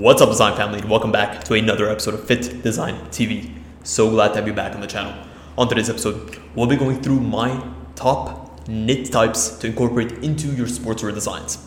What's up, design family, and welcome back to another episode of FittDesign TV. So glad to have you back on the channel. On today's episode, we'll be going through my top knit types to incorporate into your sportswear designs.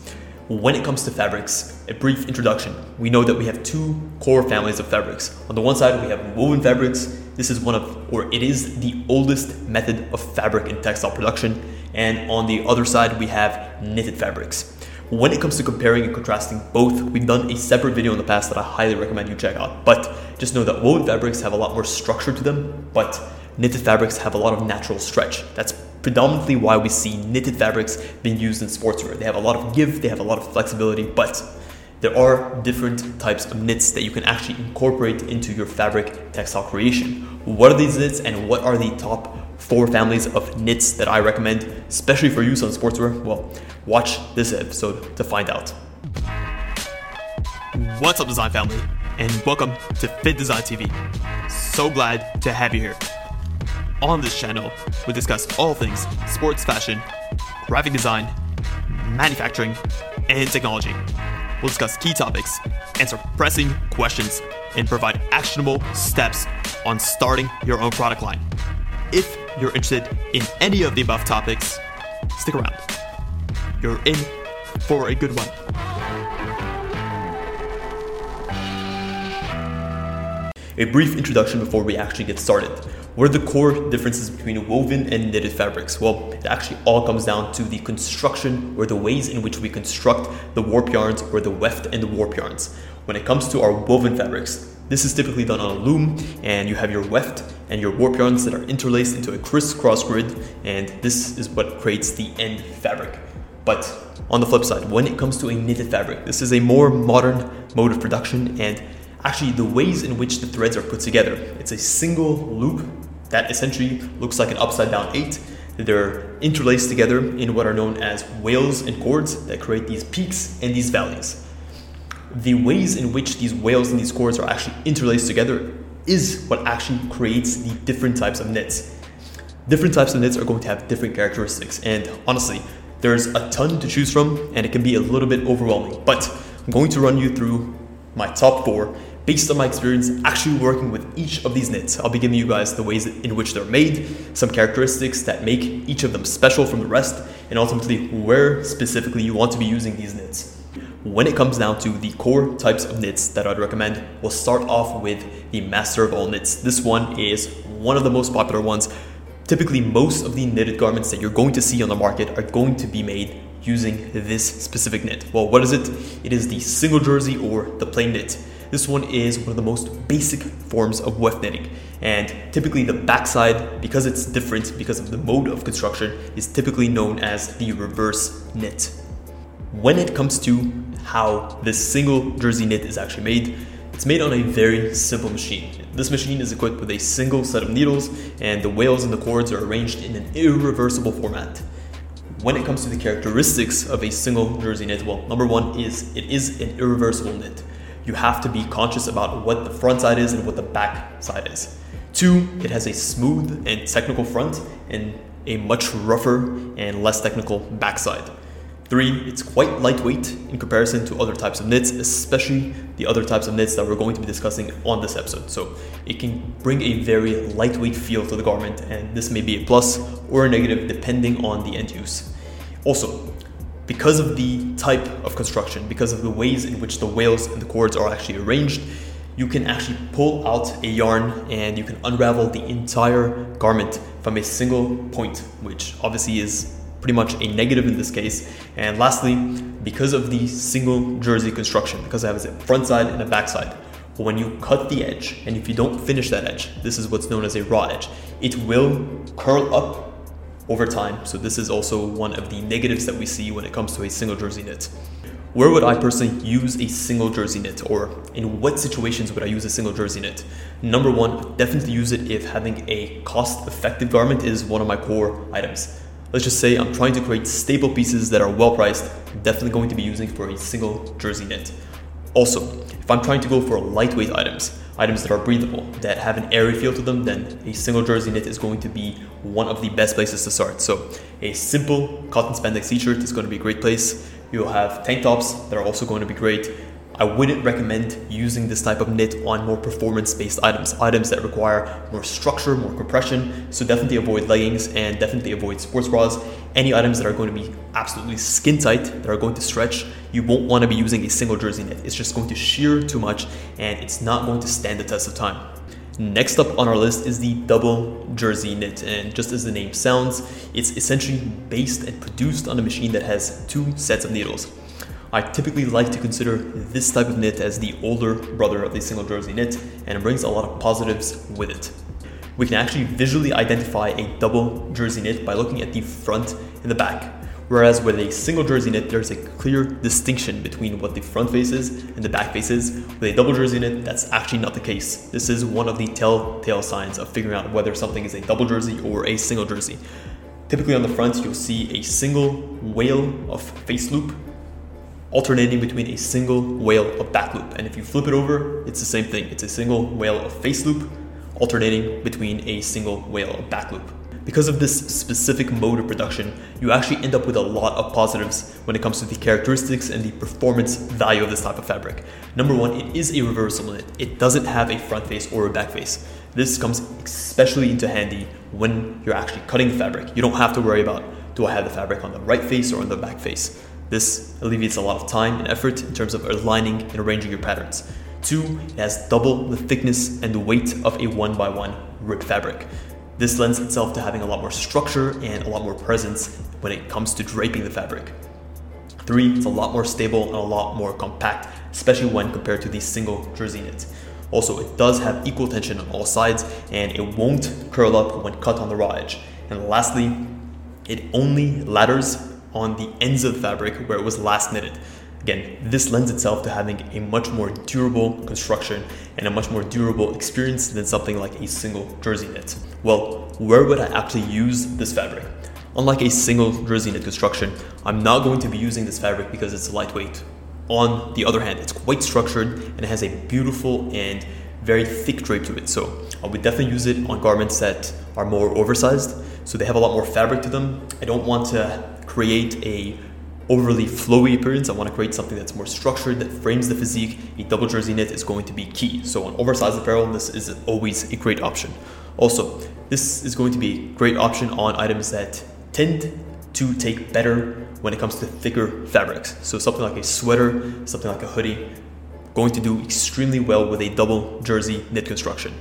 When it comes to fabrics, a brief introduction. We know that we have two core families of fabrics. On the one side, we have woven fabrics. This is one of, or it is the oldest method of fabric in textile production. And on the other side, we have knitted fabrics. When it comes to comparing and contrasting both, we've done a separate video in the past that I highly recommend you check out. But just know that woven fabrics have a lot more structure to them, but knitted fabrics have a lot of natural stretch. That's predominantly why we see knitted fabrics being used in sportswear. They have a lot of give, they have a lot of flexibility, but there are different types of knits that you can actually incorporate into your fabric textile creation. What are these knits and what are the top four families of knits that I recommend, especially for use on sportswear? Well, watch this episode to find out. What's up, design family, and welcome to FittDesign TV. So glad to have you here. On this channel, we discuss all things sports fashion, graphic design, manufacturing, and technology. We'll discuss key topics, answer pressing questions, and provide actionable steps on starting your own product line. If you're interested in any of the above topics, stick around. You're in for a good one. A brief introduction before we actually get started. What are the core differences between woven and knitted fabrics? Well, it actually all comes down to the construction or the ways in which we construct the warp yarns or the weft and the warp yarns. When it comes to our woven fabrics, this is typically done on a loom, and you have your weft and your warp yarns that are interlaced into a crisscross grid, and this is what creates the end fabric. But on the flip side, when it comes to a knitted fabric, this is a more modern mode of production, and actually the ways in which the threads are put together. It's a single loop that essentially looks like an upside down eight. They're interlaced together in what are known as wales and courses that create these peaks and these valleys the ways in which these wales and these courses are actually interlaced together is what actually creates the different types of knits. Different types of knits are going to have different characteristics, and honestly, there's a ton to choose from, and it can be a little bit overwhelming. But I'm going to run you through my top four based on my experience actually working with each of these knits. I'll be giving you guys the ways in which they're made, some characteristics that make each of them special from the rest, and ultimately where specifically you want to be using these knits. When it comes down to the core types of knits that I'd recommend, we'll start off with the master of all knits. This one is one of the most popular ones. Typically, most of the knitted garments that you're going to see on the market are going to be made using this specific knit. Well, what is it? It is the single jersey or the plain knit. This one is one of the most basic forms of weft knitting. And typically, the backside, because it's different because of the mode of construction, is typically known as the reverse knit. When it comes to how this single jersey knit is actually made, it's made on a very simple machine. This machine is equipped with a single set of needles, and the wales and the courses are arranged in an irreversible format. When it comes to the characteristics of a single jersey knit, well, number one is it is an irreversible knit. You have to be conscious about what the front side is and what the back side is. Two, it has a smooth and technical front and a much rougher and less technical backside. Three, it's quite lightweight in comparison to other types of knits, especially the other types of knits that we're going to be discussing on this episode. So it can bring a very lightweight feel to the garment, and this may be a plus or a negative depending on the end use. Also, because of the type of construction, because of the ways in which the wales and the courses are actually arranged, you can actually pull out a yarn and you can unravel the entire garment from a single point, which obviously is pretty much a negative in this case. And lastly, because of the single jersey construction, because it has a front side and a back side, when you cut the edge, and if you don't finish that edge, this is what's known as a raw edge, it will curl up over time. So this is also one of the negatives that we see when it comes to a single jersey knit. Where would I personally use a single jersey knit, or in what situations would I use a single jersey knit? Number one, definitely use it if having a cost effective garment is one of my core items let's just say I'm trying to create staple pieces that are well priced, I'm definitely going to be using for a single jersey knit. Also, if I'm trying to go for lightweight items, items that are breathable, that have an airy feel to them, then a single jersey knit is going to be one of the best places to start. So, a simple cotton spandex t shirt is going to be a great place. You'll have tank tops that are also going to be great. I wouldn't recommend using this type of knit on more performance-based items, items that require more structure, more compression. So definitely avoid leggings and definitely avoid sports bras. Any items that are going to be absolutely skin tight, that are going to stretch, you won't want to be using a single jersey knit. It's just going to shear too much and it's not going to stand the test of time. Next up on our list is the double jersey knit, and just as the name sounds, it's essentially based and produced on a machine that has two sets of needles. I typically like to consider this type of knit as the older brother of the single jersey knit, and it brings a lot of positives with it. We can actually visually identify a double jersey knit by looking at the front and the back. Whereas with a single jersey knit, there's a clear distinction between what the front face is and the back face is. With a double jersey knit, that's actually not the case. This is one of the telltale signs of figuring out whether something is a double jersey or a single jersey. Typically on the front, you'll see a single wale of face loop alternating between a single wale of back loop. And if you flip it over, it's the same thing. It's a single wale of face loop alternating between a single wale of back loop. Because of this specific mode of production, you actually end up with a lot of positives when it comes to the characteristics and the performance value of this type of fabric. Number one, it is a reversible knit. It doesn't have a front face or a back face. This comes especially into handy when you're actually cutting fabric. You don't have to worry about do I have the fabric on the right face or on the back face. This alleviates a lot of time and effort in terms of aligning and arranging your patterns. Two, it has double the thickness and the weight of a one by one rib fabric. This lends itself to having a lot more structure and a lot more presence when it comes to draping the fabric. Three, it's a lot more stable and a lot more compact, especially when compared to the single jersey knit. Also, it does have equal tension on all sides and it won't curl up when cut on the raw edge. And lastly, it only ladders on the ends of the fabric where it was last knitted. Again, this lends itself to having a much more durable construction and a much more durable experience than something like a single jersey knit. Well, where would I actually use this fabric? Unlike a single jersey knit construction, I'm not going to be using this fabric because it's lightweight. On the other hand, it's quite structured and it has a beautiful and very thick drape to it. So I would definitely use it on garments that are more oversized. So they have a lot more fabric to them. I don't want to create a overly flowy appearance. I want to create something that's more structured, that frames the physique. A double jersey knit is going to be key. So on oversized apparel, this is always a great option. Also, this is going to be a great option on items that tend to take better when it comes to thicker fabrics. So something like a sweater, something like a hoodie, going to do extremely well with a double jersey knit construction.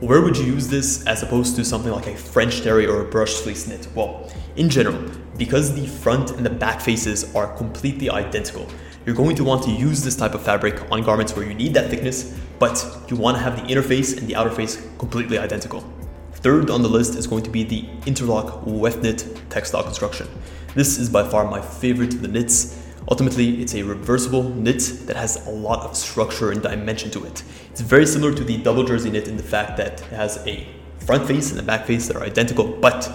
Where would you use this as opposed to something like a French terry or a brush fleece knit? Well, in general, because the front and the back faces are completely identical, you're going to want to use this type of fabric on garments where you need that thickness, but you want to have the inner face and the outer face completely identical. Third on the list is going to be the interlock weft knit textile construction. This is by far my favorite of the knits. Ultimately, it's a reversible knit that has a lot of structure and dimension to it. It's very similar to the double jersey knit in the fact that it has a front face and a back face that are identical, but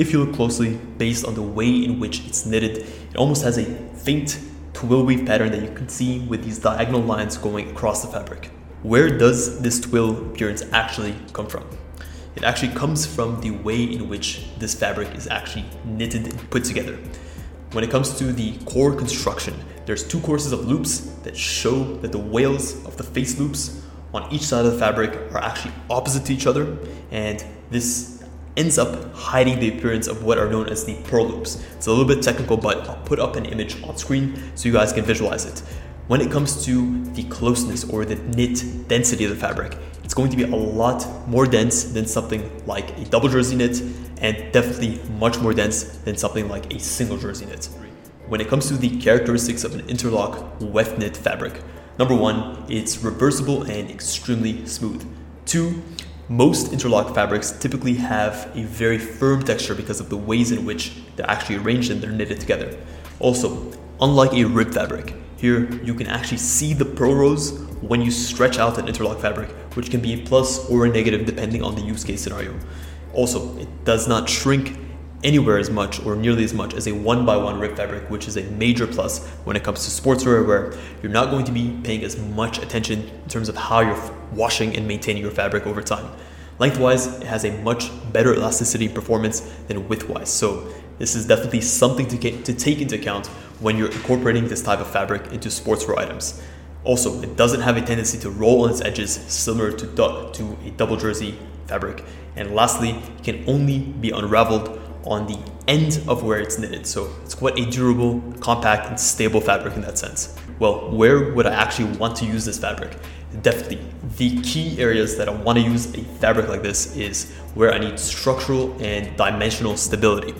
if you look closely, based on the way in which it's knitted, it almost has a faint twill weave pattern that you can see with these diagonal lines going across the fabric. Where does this twill appearance actually come from? It actually comes from the way in which this fabric is actually knitted and put together. When it comes to the core construction, there's two courses of loops that show that the wales of the face loops on each side of the fabric are actually opposite to each other, and this ends up hiding the appearance of what are known as the purl loops. It's a little bit technical, but I'll put up an image on screen so you guys can visualize it. When it comes to the closeness or the knit density of the fabric, it's going to be a lot more dense than something like a double jersey knit and definitely much more dense than something like a single jersey knit. When it comes to the characteristics of an interlock weft knit fabric, number one, it's reversible and extremely smooth. Two, most interlock fabrics typically have a very firm texture because of the ways in which they're actually arranged and they're knitted together. Also, unlike a rib fabric, here you can actually see the purl rows when you stretch out an interlock fabric, which can be a plus or a negative depending on the use case scenario. Also, it does not shrink anywhere as much or nearly as much as a one by one rib fabric, which is a major plus when it comes to sportswear, where you're not going to be paying as much attention in terms of how you're washing and maintaining your fabric over time. Lengthwise, it has a much better elasticity performance than widthwise. So this is definitely something to, get, to take into account when you're incorporating this type of fabric into sportswear items. Also, it doesn't have a tendency to roll on its edges similar to, to a double jersey fabric. And lastly, it can only be unraveled on the end of where it's knitted. So it's quite a durable, compact, and stable fabric in that sense. Well, where would I actually want to use this fabric? Definitely, the key areas that I want to use a fabric like this is where I need structural and dimensional stability.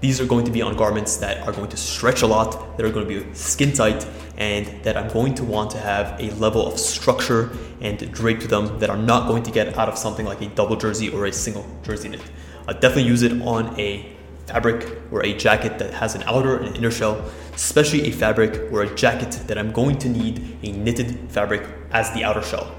These are going to be on garments that are going to stretch a lot, that are going to be skin tight, and that I'm going to want to have a level of structure and drape to them that are not going to get out of something like a double jersey or a single jersey knit. I definitely use it on a fabric or a jacket that has an outer and inner shell, especially a fabric or a jacket that I'm going to need a knitted fabric as the outer shell.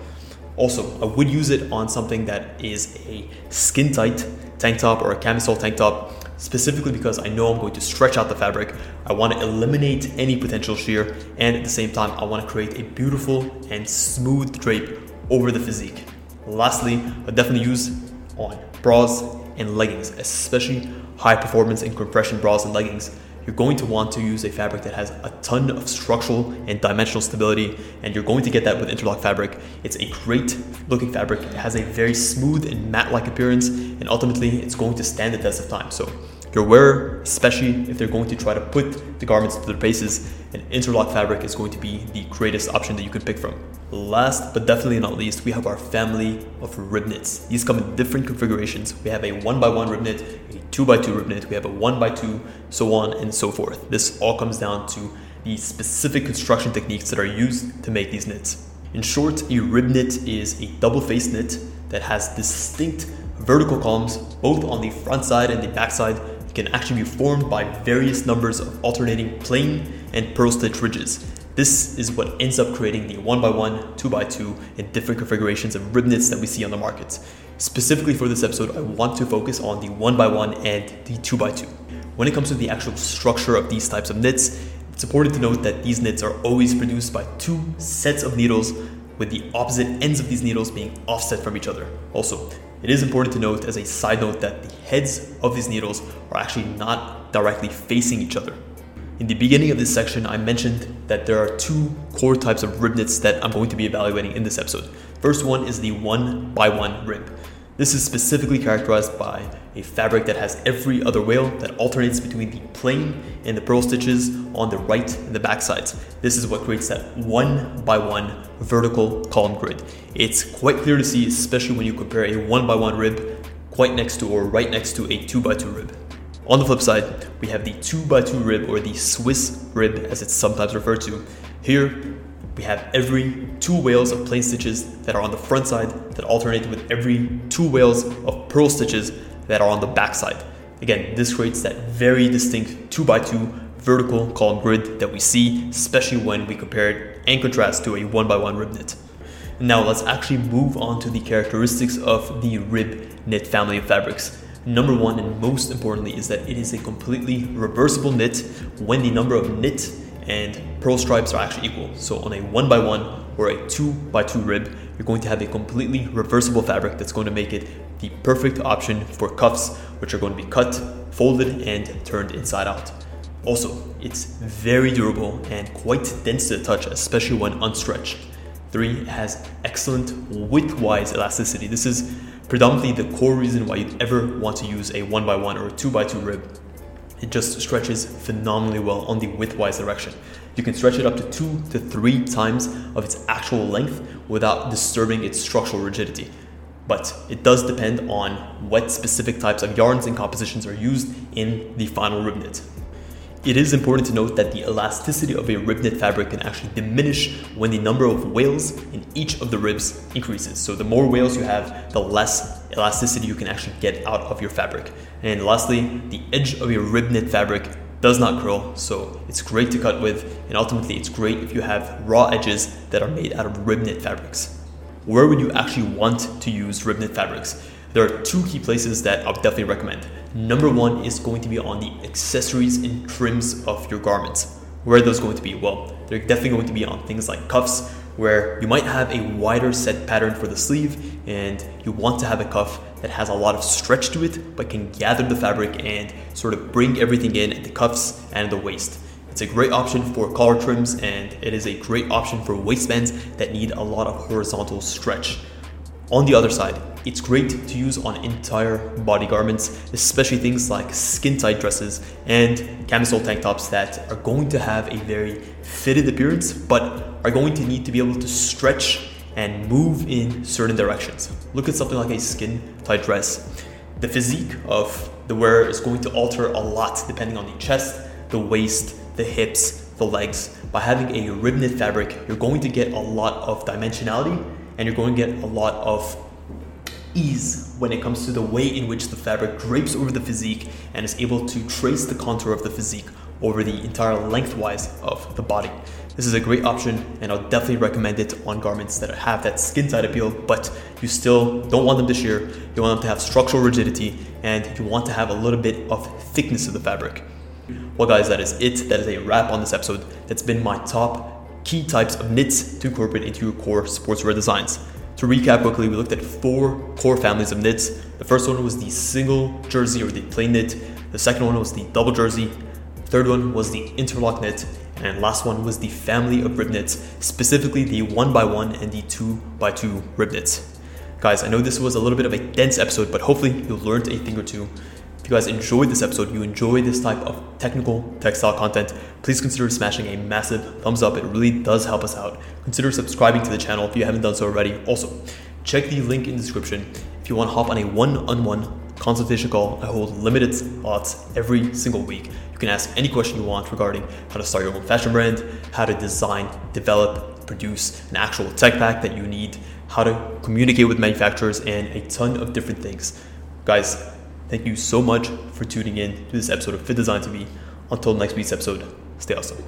Also, I would use it on something that is a skin tight tank top or a camisole tank top, specifically because I know I'm going to stretch out the fabric. I want to eliminate any potential shear, and at the same time, I want to create a beautiful and smooth drape over the physique. Lastly, I definitely use on bras and leggings, especially high performance and compression bras and leggings you're going to want to use a fabric that has a ton of structural and dimensional stability, and you're going to get that with interlock fabric. It's a great looking fabric. It has a very smooth and matte-like appearance, and ultimately, it's going to stand the test of time. So your wearer, especially if they're going to try to put the garments to their paces, an interlock fabric is going to be the greatest option that you can pick from. Last but definitely not least, we have our family of rib knits. These come in different configurations. We have a 1x1 rib knit, a 2x2 rib knit, we have a 1x2, so on and so forth. This all comes down to the specific construction techniques that are used to make these knits. In short, a rib knit is a double face knit that has distinct vertical columns both on the front side and the back side. Can actually be formed by various numbers of alternating plain and purl stitch ridges. This is what ends up creating the 1x1, 2x2, and different configurations of rib knits that we see on the market. Specifically for this episode, I want to focus on the 1x1 and the 2x2. When it comes to the actual structure of these types of knits, it's important to note that these knits are always produced by two sets of needles with the opposite ends of these needles being offset from each other. Also, it is important to note as a side note that the heads of these needles are actually not directly facing each other. In the beginning of this section, I mentioned that there are two core types of rib knits that I'm going to be evaluating in this episode. First one is the one by one rib. This is specifically characterized by a fabric that has every other wale that alternates between the plain and the purl stitches on the right and the back sides. This is what creates that one by one vertical column grid. It's quite clear to see, especially when you compare a one by one rib quite next to or right next to a two by two rib. On the flip side, we have the 2x2 rib or the Swiss rib as it's sometimes referred to. Here, we have every two wales of plain stitches that are on the front side that alternate with every two wales of purl stitches that are on the backside. Again, this creates that very distinct 2x2 vertical column grid that we see, especially when we compare it and contrast to a 1x1 rib knit. Now let's actually move on to the characteristics of the rib knit family of fabrics. Number one, and most importantly, is that it is a completely reversible knit when the number of knit and purl stripes are actually equal. So on a one by one or a two by two rib, you're going to have a completely reversible fabric that's going to make it the perfect option for cuffs, which are going to be cut, folded, and turned inside out. Also, it's very durable and quite dense to the touch, especially when unstretched. Three, it has excellent width-wise elasticity. This is predominantly the core reason why you'd ever want to use a 1x1 or a 2x2 rib. It just stretches phenomenally well on the widthwise direction. You can stretch it up to two to three times of its actual length without disturbing its structural rigidity. But it does depend on what specific types of yarns and compositions are used in the final rib knit. It is important to note that the elasticity of a rib knit fabric can actually diminish when the number of wales in each of the ribs increases. So the more wales you have, the less elasticity you can actually get out of your fabric. And lastly, the edge of your rib knit fabric does not curl, so it's great to cut with, and ultimately it's great if you have raw edges that are made out of rib knit fabrics. Where would you actually want to use rib knit fabrics? There are two key places that I would definitely recommend. Number one is going to be on the accessories and trims of your garments. Where are those going to be? Well, they're definitely going to be on things like cuffs, where you might have a wider set pattern for the sleeve and you want to have a cuff that has a lot of stretch to it but can gather the fabric and sort of bring everything in at the cuffs and the waist. It's a great option for collar trims and it is a great option for waistbands that need a lot of horizontal stretch. On the other side, it's great to use on entire body garments, especially things like skin tight dresses and camisole tank tops that are going to have a very fitted appearance but are going to need to be able to stretch and move in certain directions. Look at something like a skin tight dress. The physique of the wearer is going to alter a lot depending on the chest, the waist, the hips, the legs. By having a rib knit fabric, you're going to get a lot of dimensionality and you're going to get a lot of ease when it comes to the way in which the fabric drapes over the physique and is able to trace the contour of the physique over the entire lengthwise of the body. This is a great option and I'll definitely recommend it on garments that have that skin tight appeal, but you still don't want them to shear. You want them to have structural rigidity and you want to have a little bit of thickness of the fabric. Well guys, that is it. That is a wrap on this episode. That's been my top key types of knits to incorporate into your core sportswear designs. To recap quickly, we looked at four core families of knits. The first one was the single jersey or the plain knit. The second one was the double jersey. The Third one was the interlock knit. And last one was the family of rib knits, specifically the 1x1 and the 2x2 rib knits. Guys, I know this was a little bit of a dense episode, but hopefully you learned a thing or two if you guys enjoyed this episode, you enjoy this type of technical textile content, please consider smashing a massive thumbs up. It really does help us out. Consider subscribing to the channel if you haven't done so already. Also, check the link in the description if you want to hop on a one-on-one consultation call. I hold limited slots every single week. You can ask any question you want regarding how to start your own fashion brand, how to design, develop, produce an actual tech pack that you need, how to communicate with manufacturers, and a ton of different things. Guys, Thank you so much for tuning in to this episode of FittDesign TV. Until next week's episode, stay awesome.